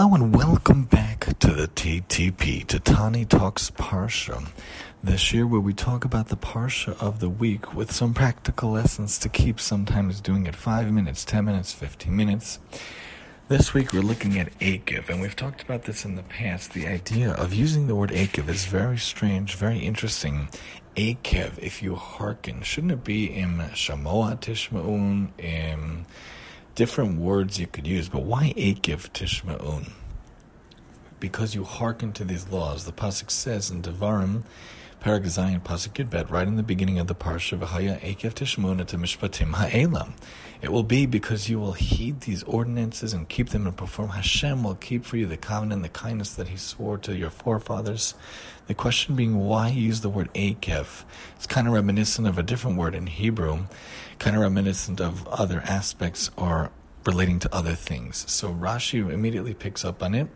Hello and welcome back to the TTP, to Tani Talks Parsha. This year, where we talk about the Parsha of the week with some practical lessons to keep, sometimes doing it 5 minutes, 10 minutes, 15 minutes. This week, we're looking at Akiv, and we've talked about this in the past. The idea of using the word Akiv is very strange, very interesting. Akiv, if you hearken, shouldn't it be im Shamoa Tishma'un, im different words you could use, but why Akiv Tishma'un? Because you hearken to these laws. The Pasuk says in Devarim, Parag Zayin Pasuk Yudbet, right in the beginning of the Parsha, V'haya Akiv Tishmona to Mishpatim Ha'elam. It will be because you will heed these ordinances and keep them and perform. Hashem will keep for you the covenant, the kindness that He swore to your forefathers. The question being, why he use the word Akev? It's kind of reminiscent of a different word in Hebrew, kind of reminiscent of other aspects or relating to other things. So Rashi immediately picks up on it,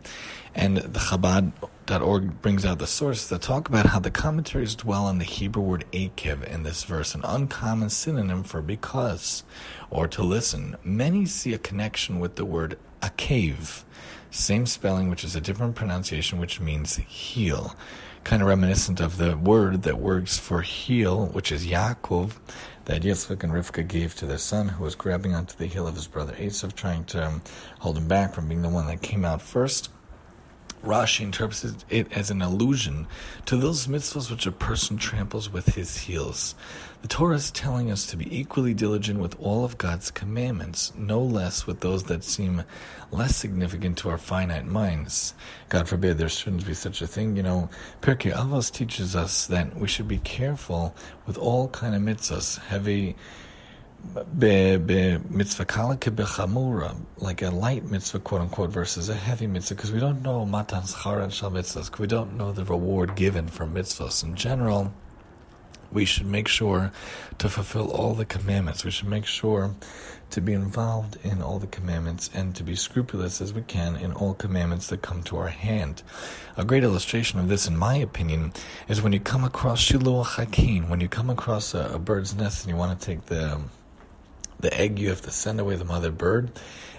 and the Chabad.org brings out the source that talk about how the commentaries dwell on the Hebrew word akev in this verse, an uncommon synonym for because or to listen. Many see a connection with the word akev, same spelling, which is a different pronunciation, which means heel. Kind of reminiscent of the word that works for heel, which is Yaakov, that Yitzchak and Rivka gave to their son, who was grabbing onto the heel of his brother Esav, trying to um, hold him back from being the one that came out first. Rashi interprets it as an allusion to those mitzvahs which a person tramples with his heels. The Torah is telling us to be equally diligent with all of God's commandments, no less with those that seem less significant to our finite minds. God forbid there shouldn't be such a thing. You know, Pirkei Avos teaches us that we should be careful with all kind of mitzvahs, heavy mitzvah bechamura, like a light mitzvah, quote unquote, versus a heavy mitzvah, because we don't know matan schar and shal mitzvahs, we don't know the reward given for mitzvahs. In general, we should make sure to fulfill all the commandments. We should make sure to be involved in all the commandments and to be scrupulous as we can in all commandments that come to our hand. A great illustration of this, in my opinion, is when you come across Shiluach Hakin, when you come across a, a bird's nest and you want to take the um, the egg, you have to send away the mother bird.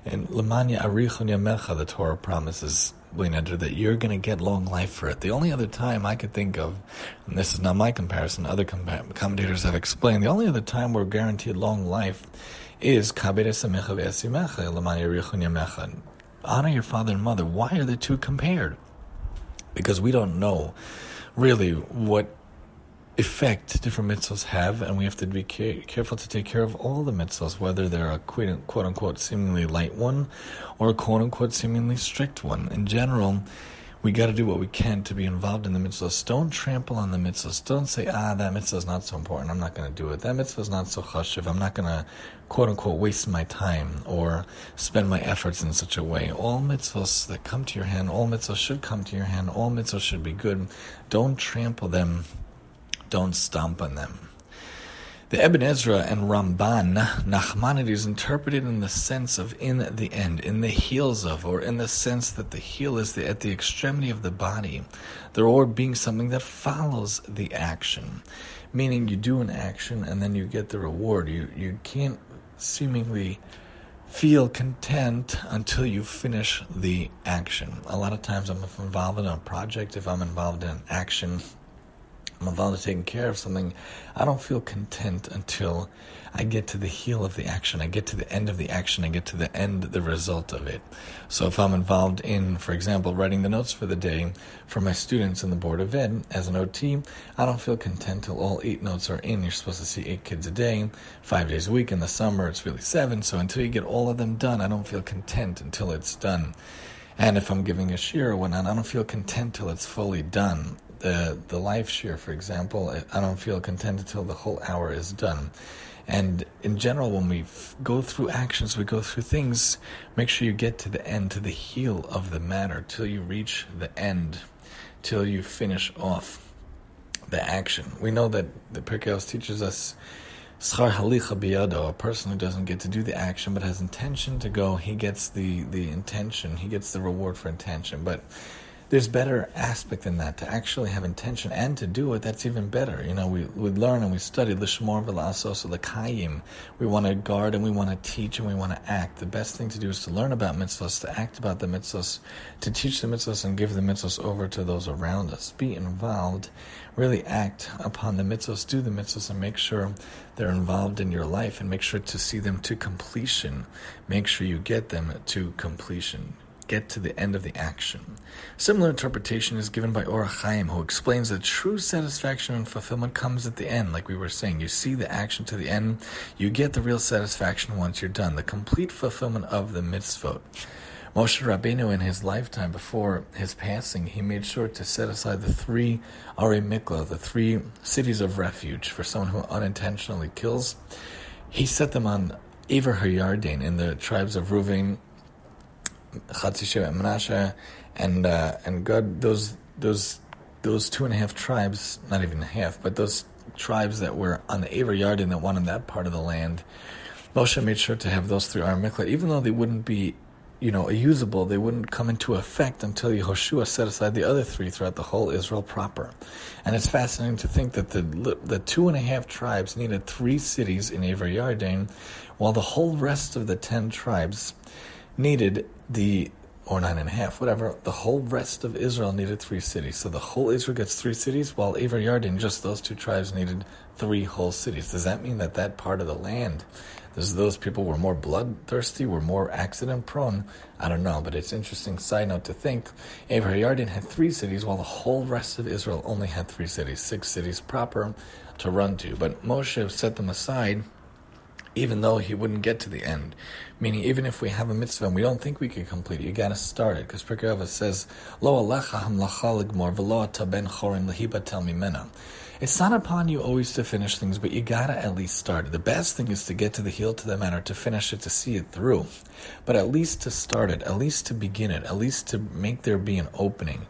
And Lamanya Arichon Yamecha, the Torah promises that you're going to get long life for it. The only other time I could think of, and this is not my comparison, other commentators have explained, the only other time we're guaranteed long life is Honor your father and mother. Why are the two compared? Because we don't know really what effect different mitzvahs have, and we have to be careful to take care of all the mitzvahs, whether they're a quote unquote seemingly light one or a quote unquote seemingly strict one. In general, we got to do what we can to be involved in the mitzvahs. Don't trample on the mitzvahs. Don't say, ah, that mitzvah is not so important. I'm not going to do it. That mitzvah is not so chashiv. I'm not going to, quote unquote, waste my time or spend my efforts in such a way. All mitzvahs that come to your hand, all mitzvahs should come to your hand. All mitzvahs should be good. Don't trample them don't stomp on them. The Ibn Ezra and Ramban, Nachmanides is interpreted in the sense of in the end, in the heels of, or in the sense that the heel is the, at the extremity of the body, the reward being something that follows the action. Meaning you do an action and then you get the reward. You, you can't seemingly feel content until you finish the action. A lot of times I'm involved in a project, if I'm involved in action, I'm involved in taking care of something, I don't feel content until I get to the heel of the action. I get to the end of the action. I get to the end, the result of it. So if I'm involved in, for example, writing the notes for the day for my students in the Board of Ed as an OT, I don't feel content till all eight notes are in. You're supposed to see eight kids a day, five days a week. In the summer, it's really seven. So until you get all of them done, I don't feel content until it's done. And if I'm giving a shiur or whatnot, I don't feel content till it's fully done the the life shiur, for example, I don't feel content until the whole hour is done. And in general, when we f- go through actions, we go through things. Make sure you get to the end, to the heel of the matter, till you reach the end, till you finish off the action. We know that the Pirkei teaches us schar halicha a person who doesn't get to do the action but has intention to go, he gets the, the intention, he gets the reward for intention. But there's better aspect than that to actually have intention and to do it. That's even better. You know, we, we learn and we study lishmor v'lasos l'kayim. We want to guard and we want to teach and we want to act. The best thing to do is to learn about mitzvahs, to act about the mitzvahs, to teach the mitzvahs and give the mitzvahs over to those around us. Be involved, really act upon the mitzvahs, do the mitzvahs, and make sure they're involved in your life and make sure to see them to completion. Make sure you get them to completion get to the end of the action. Similar interpretation is given by Or HaChaim, who explains that true satisfaction and fulfillment comes at the end, like we were saying. You see the action to the end, you get the real satisfaction once you're done, the complete fulfillment of the mitzvot. Moshe Rabbeinu, in his lifetime, before his passing, he made sure to set aside the three Ari Mikla, the three cities of refuge for someone who unintentionally kills. He set them on Aver Hayarden in the tribes of Reuven, Chatzishem and Menashe, and uh, and Gad, those those those two and a half tribes, not even half, but those tribes that were on the Aver Yarden that wanted that part of the land, Moshe made sure to have those three Ar Mikla, even though they wouldn't be, you know, usable, they wouldn't come into effect until Yehoshua set aside the other three throughout the whole Israel proper. And it's fascinating to think that the the two and a half tribes needed three cities in Aver Yarden, while the whole rest of the ten tribes needed the or nine and a half, whatever. The whole rest of Israel needed three cities. So the whole Israel gets three cities, while Aver Yarden, just those two tribes needed three whole cities. Does that mean that that part of the land, those people were more bloodthirsty, were more accident prone? I don't know, but it's interesting side note to think. Aver Yarden had three cities, while the whole rest of Israel only had three cities, six cities proper to run to. But Moshe set them aside even though he wouldn't get to the end. Meaning, even if we have a mitzvah and we don't think we can complete it, you got to start it. Because Pirkei says, "Lo alecha hamlacha ligmor v'lo ben chorin lehiba tel mimena." It's not upon you always to finish things, but you gotta at least start. It. The best thing is to get to the heel to the matter, to finish it, to see it through. But at least to start it, at least to begin it, at least to make there be an opening.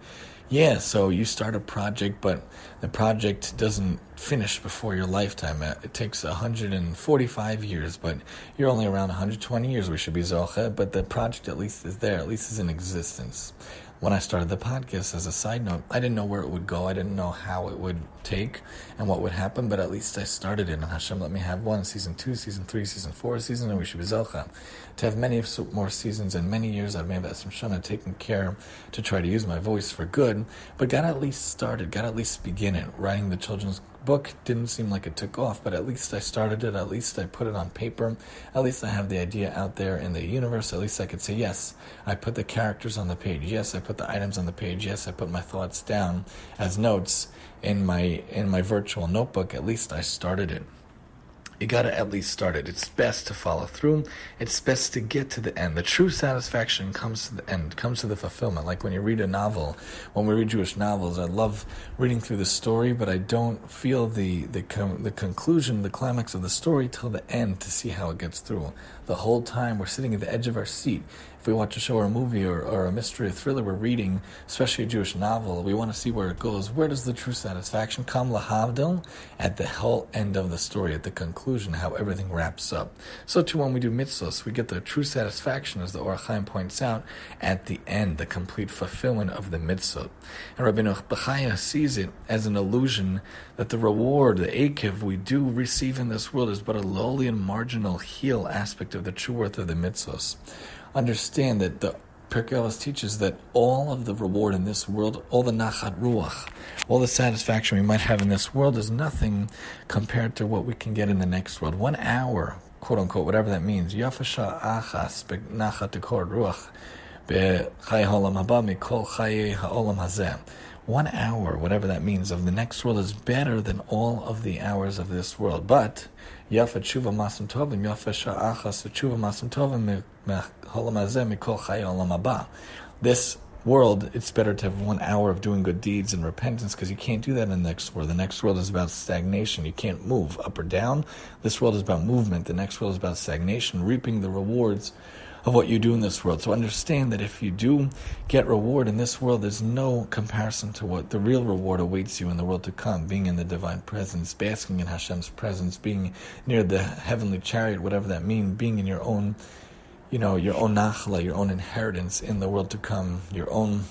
Yeah, so you start a project, but the project doesn't finish before your lifetime. Uh, it takes 145 years, but you're only around 120 years. We should be Zoche, but the project at least is there, at least is in existence when I started the podcast, as a side note, I didn't know where it would go. I didn't know how it would take and what would happen, but at least I started it. And Hashem let me have one season two, season three, season four, season, and we should be Zelcha. To have many more seasons and many years, I've made some Shana taking care to try to use my voice for good, but got at least started, got at least begin it. Writing the children's book didn't seem like it took off, but at least I started it. At least I put it on paper. At least I have the idea out there in the universe. At least I could say, yes, I put the characters on the page. Yes, I put the items on the page. Yes, I put my thoughts down as notes in my in my virtual notebook. At least I started it you got to at least start it. It's best to follow through. It's best to get to the end. The true satisfaction comes to the end, comes to the fulfillment. Like when you read a novel, when we read Jewish novels, I love reading through the story, but I don't feel the the com- the conclusion, the climax of the story till the end to see how it gets through. The whole time we're sitting at the edge of our seat, if we watch a show or a movie or, or a mystery or thriller we're reading, especially a Jewish novel, we want to see where it goes. Where does the true satisfaction come? Lahavdil, at the whole end of the story, at the conclusion, how everything wraps up. So too when we do mitzvahs, we get the true satisfaction, as the Or HaChaim points out, at the end, the complete fulfillment of the mitzvah. And Rabbi Bechaya sees it as an illusion that the reward, the akiv we do receive in this world is but a lowly and marginal heel aspect of the true worth of the mitzvahs understand that the Pirkei teaches that all of the reward in this world, all the nachat ruach, all the satisfaction we might have in this world is nothing compared to what we can get in the next world. One hour, quote unquote, whatever that means, yafasha achas nachat ruach one hour, whatever that means, of the next world is better than all of the hours of this world. But Yafa tshuva masam tovim, yafa sha'achas tshuva masam tovim mikol haba. This world, it's better to have one hour of doing good deeds and repentance because you can't do that in the next world. The next world is about stagnation. You can't move up or down. This world is about movement. The next world is about stagnation, reaping the rewards of what you do in this world. So understand that if you do get reward in this world, there's no comparison to what the real reward awaits you in the world to come, being in the divine presence, basking in Hashem's presence, being near the heavenly chariot, whatever that means, being in your own, you know, your own nachla, your own inheritance in the world to come, your own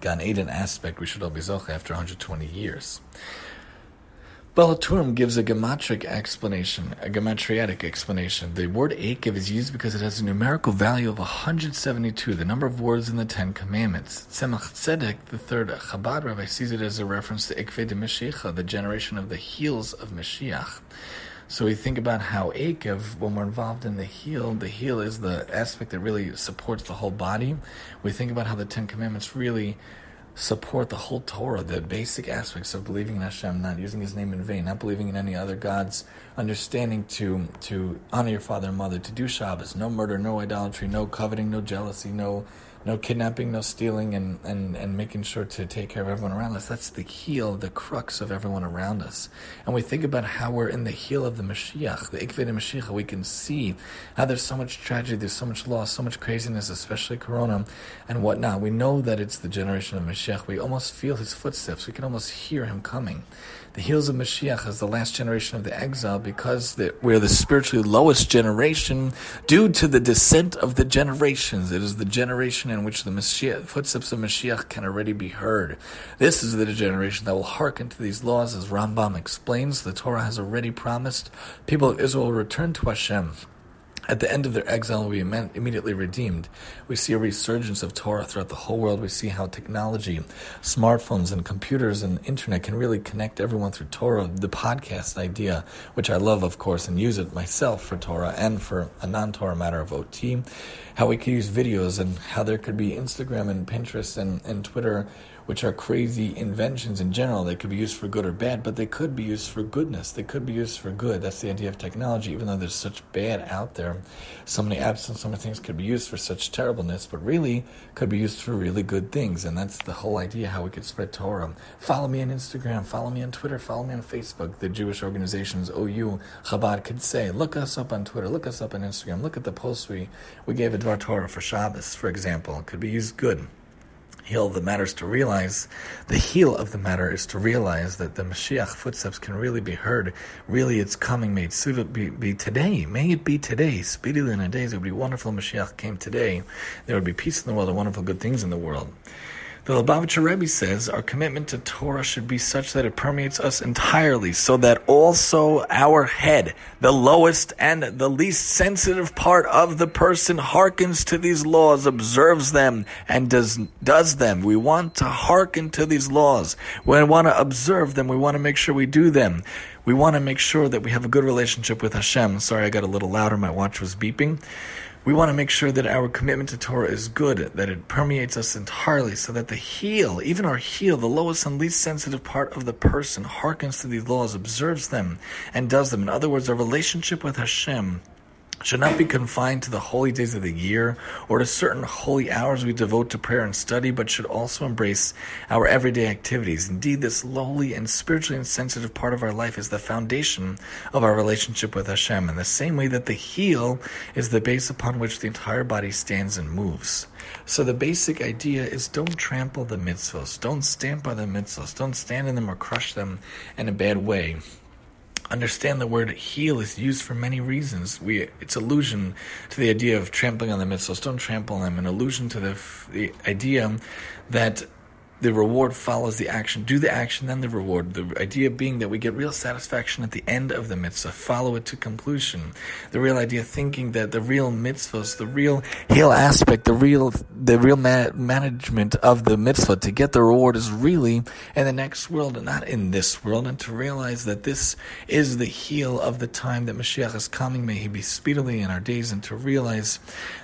Gan Eden aspect we should all be Zocha after 120 years. Baal HaTurim gives a gematric explanation, a gematriatic explanation. The word Akev is used because it has a numerical value of 172, the number of words in the Ten Commandments. Tzemach Tzedek, the third Chabad rabbi, sees it as a reference to Ikve de Mashiach, the generation of the heels of Mashiach. So we think about how Akev, when we're involved in the heel, the heel is the aspect that really supports the whole body. We think about how the Ten Commandments really support the whole Torah, the basic aspects of believing in Hashem, not using His name in vain, not believing in any other gods, understanding to to honor your father and mother, to do Shabbos, no murder, no idolatry, no coveting, no jealousy, no no kidnapping, no stealing, and, and, and making sure to take care of everyone around us. That's the heel, the crux of everyone around us. And we think about how we're in the heel of the Mashiach, the Ikved Mashiach, we can see how there's so much tragedy, there's so much loss, so much craziness, especially Corona and whatnot. We know that it's the generation of Mashiach. We almost feel his footsteps. We can almost hear him coming the heels of Mashiach as the last generation of the exile because we're the spiritually lowest generation due to the descent of the generations. It is the generation in which the Mashiach, footsteps of Mashiach can already be heard. This is the generation that will hearken to these laws, as Rambam explains. The Torah has already promised people of Israel will return to Hashem at the end of their exile, we immediately redeemed. We see a resurgence of Torah throughout the whole world. We see how technology, smartphones, and computers and internet can really connect everyone through Torah. The podcast idea, which I love, of course, and use it myself for Torah and for a non Torah matter of OT. How we could use videos and how there could be Instagram and Pinterest and, and Twitter which are crazy inventions in general. They could be used for good or bad, but they could be used for goodness. They could be used for good. That's the idea of technology, even though there's such bad out there. So many apps and so many things could be used for such terribleness, but really could be used for really good things. And that's the whole idea how we could spread Torah. Follow me on Instagram, follow me on Twitter, follow me on Facebook. The Jewish organizations, OU, Chabad could say, look us up on Twitter, look us up on Instagram, look at the posts we, we gave a Dvar Torah for Shabbos, for example. Could be used good heel the matter is to realize the heel of the matter is to realize that the Mashiach footsteps can really be heard. Really, it's coming. May it be, be today. May it be today. Speedily in a days, it would be wonderful. Mashiach came today. There would be peace in the world and wonderful good things in the world. The Lubavitcher Rebbe says our commitment to Torah should be such that it permeates us entirely, so that also our head, the lowest and the least sensitive part of the person, hearkens to these laws, observes them, and does does them. We want to hearken to these laws. We want to observe them. We want to make sure we do them. We want to make sure that we have a good relationship with Hashem. Sorry, I got a little louder. My watch was beeping. We want to make sure that our commitment to Torah is good, that it permeates us entirely, so that the heel, even our heel, the lowest and least sensitive part of the person, hearkens to these laws, observes them, and does them. In other words, our relationship with Hashem should not be confined to the holy days of the year or to certain holy hours we devote to prayer and study, but should also embrace our everyday activities. Indeed, this lowly and spiritually insensitive part of our life is the foundation of our relationship with Hashem, in the same way that the heel is the base upon which the entire body stands and moves. So the basic idea is don't trample the mitzvahs, don't stamp on the mitzvahs, don't stand in them or crush them in a bad way understand the word heel is used for many reasons. We it's allusion to the idea of trampling on the mitzvahs. Don't trample on them. An allusion to the, the idea that the reward follows the action. Do the action, then the reward. The idea being that we get real satisfaction at the end of the mitzvah, follow it to completion. The real idea thinking that the real mitzvahs, the real heel aspect, the real the real ma- management of the mitzvah to get the reward is really in the next world and not in this world, and to realize that this is the heel of the time that Mashiach is coming. May he be speedily in our days, and to realize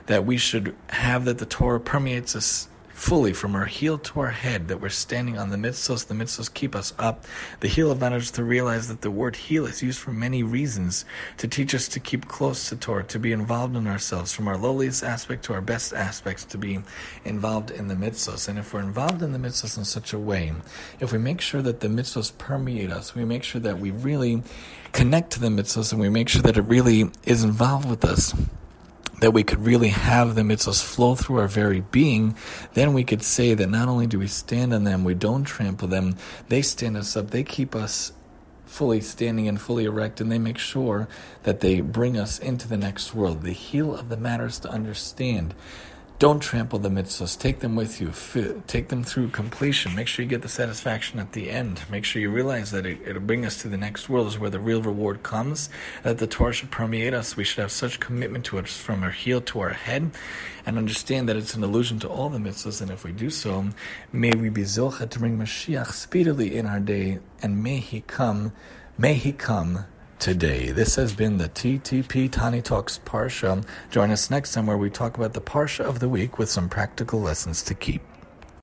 that we should have that the Torah permeates us fully from our heel to our head, that we're standing on the mitzvahs. The mitzvahs keep us up. The heel of matters to realize that the word heel is used for many reasons to teach us to keep close to Torah, to be involved in ourselves, from our lowliest aspect to our best aspects, to be involved in the mitzvahs. And if we're involved in the mitzvahs in such a way, if we make sure that the mitzvahs permeate us, we make sure that we really connect to the mitzvahs and we make sure that it really is involved with us that we could really have the mitzvahs flow through our very being, then we could say that not only do we stand on them, we don't trample them, they stand us up, they keep us fully standing and fully erect, and they make sure that they bring us into the next world. The heel of the matter is to understand Don't trample the mitzvahs. Take them with you. Take them through completion. Make sure you get the satisfaction at the end. Make sure you realize that it, will bring us to the next world, is where the real reward comes. That the Torah should permeate us. We should have such commitment to it from our heel to our head, and understand that it's an allusion to all the mitzvahs. And if we do so, may we be zilcha to bring Mashiach speedily in our day, and may he come. May he come today. This has been the TTP Tani Talks Parsha. Join us next time where we talk about the Parsha of the week with some practical lessons to keep.